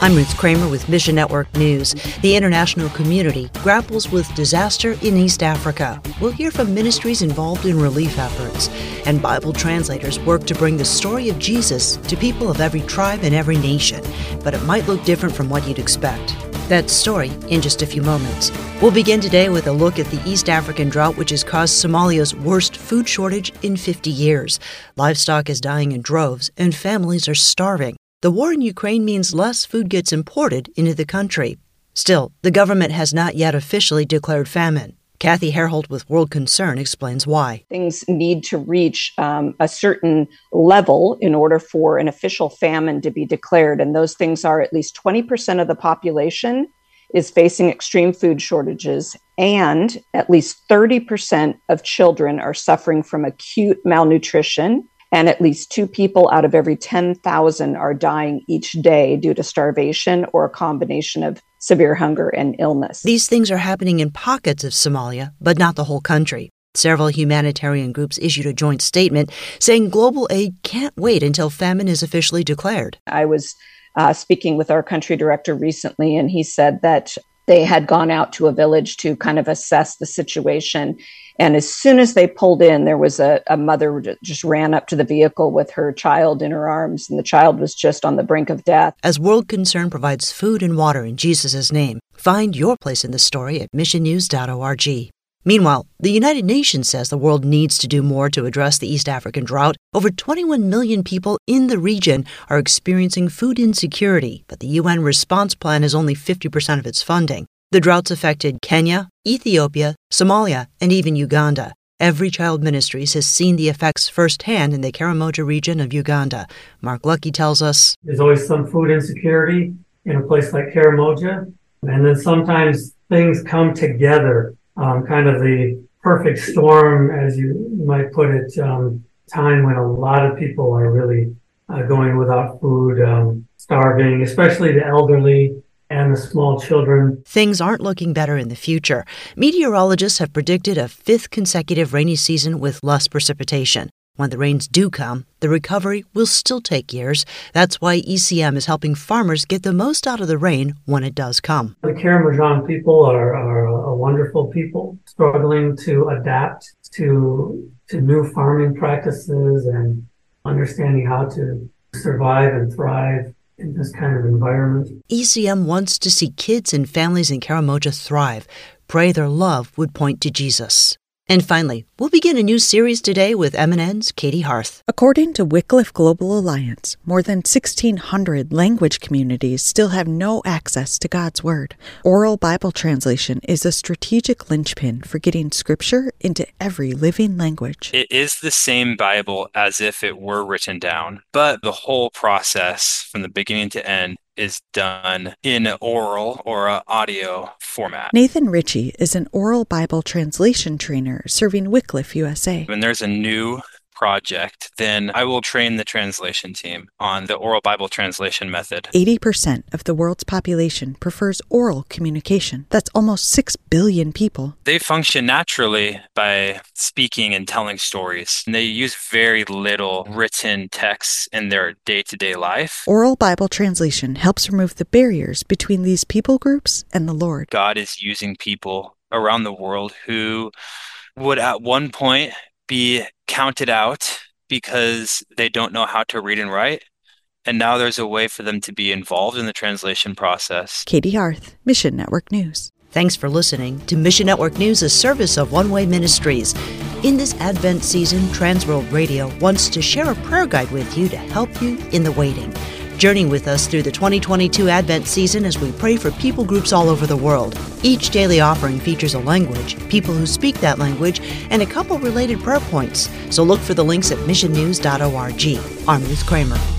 I'm Ruth Kramer with Mission Network News. The international community grapples with disaster in East Africa. We'll hear from ministries involved in relief efforts. And Bible translators work to bring the story of Jesus to people of every tribe and every nation. But it might look different from what you'd expect. That story in just a few moments. We'll begin today with a look at the East African drought, which has caused Somalia's worst food shortage in 50 years. Livestock is dying in droves, and families are starving. The war in Ukraine means less food gets imported into the country. Still, the government has not yet officially declared famine. Kathy Herhold with World Concern explains why. Things need to reach um, a certain level in order for an official famine to be declared. And those things are at least 20% of the population is facing extreme food shortages, and at least 30% of children are suffering from acute malnutrition and at least two people out of every 10,000 are dying each day due to starvation or a combination of severe hunger and illness. These things are happening in pockets of Somalia, but not the whole country. Several humanitarian groups issued a joint statement saying global aid can't wait until famine is officially declared. I was uh, speaking with our country director recently, and he said that they had gone out to a village to kind of assess the situation and as soon as they pulled in, there was a, a mother just ran up to the vehicle with her child in her arms, and the child was just on the brink of death. As World Concern provides food and water in Jesus' name, find your place in the story at missionnews.org. Meanwhile, the United Nations says the world needs to do more to address the East African drought. Over 21 million people in the region are experiencing food insecurity, but the UN response plan has only 50% of its funding. The droughts affected Kenya, Ethiopia, Somalia, and even Uganda. Every Child Ministries has seen the effects firsthand in the Karamoja region of Uganda. Mark Lucky tells us There's always some food insecurity in a place like Karamoja. And then sometimes things come together, um, kind of the perfect storm, as you might put it, um, time when a lot of people are really uh, going without food, um, starving, especially the elderly and the small children. Things aren't looking better in the future. Meteorologists have predicted a fifth consecutive rainy season with less precipitation. When the rains do come, the recovery will still take years. That's why ECM is helping farmers get the most out of the rain when it does come. The Karamojong people are, are wonderful people, struggling to adapt to, to new farming practices and understanding how to survive and thrive in this kind of environment. ECM wants to see kids and families in Karamoja thrive. Pray their love would point to Jesus. And finally, we'll begin a new series today with MNN's Katey Hearth. According to Wycliffe Global Alliance, more than 1,600 language communities still have no access to God's Word. Oral Bible translation is a strategic linchpin for getting Scripture into every living language. It is the same Bible as if it were written down, but the whole process from the beginning to end is done in oral or audio format. Nathan Ritchie is an oral Bible translation trainer serving Wycliffe, USA. When there's a new project, then I will train the translation team on the oral Bible translation method. 80% of the world's population prefers oral communication. That's almost 6 billion people. They function naturally by speaking and telling stories. And they use very little written text in their day to day life. Oral Bible translation helps remove the barriers between these people groups and the Lord. God is using people around the world who would at one point be counted out because they don't know how to read and write. And now there's a way for them to be involved in the translation process. Katey Hearth, Mission Network News. Thanks for listening to Mission Network News, a service of One Way Ministries. In this Advent season, Transworld Radio wants to share a prayer guide with you to help you in the waiting. Journey with us through the 2022 Advent season as we pray for people groups all over the world. Each daily offering features a language, people who speak that language, and a couple related prayer points. So look for the links at missionnews.org. I'm Ruth Kramer.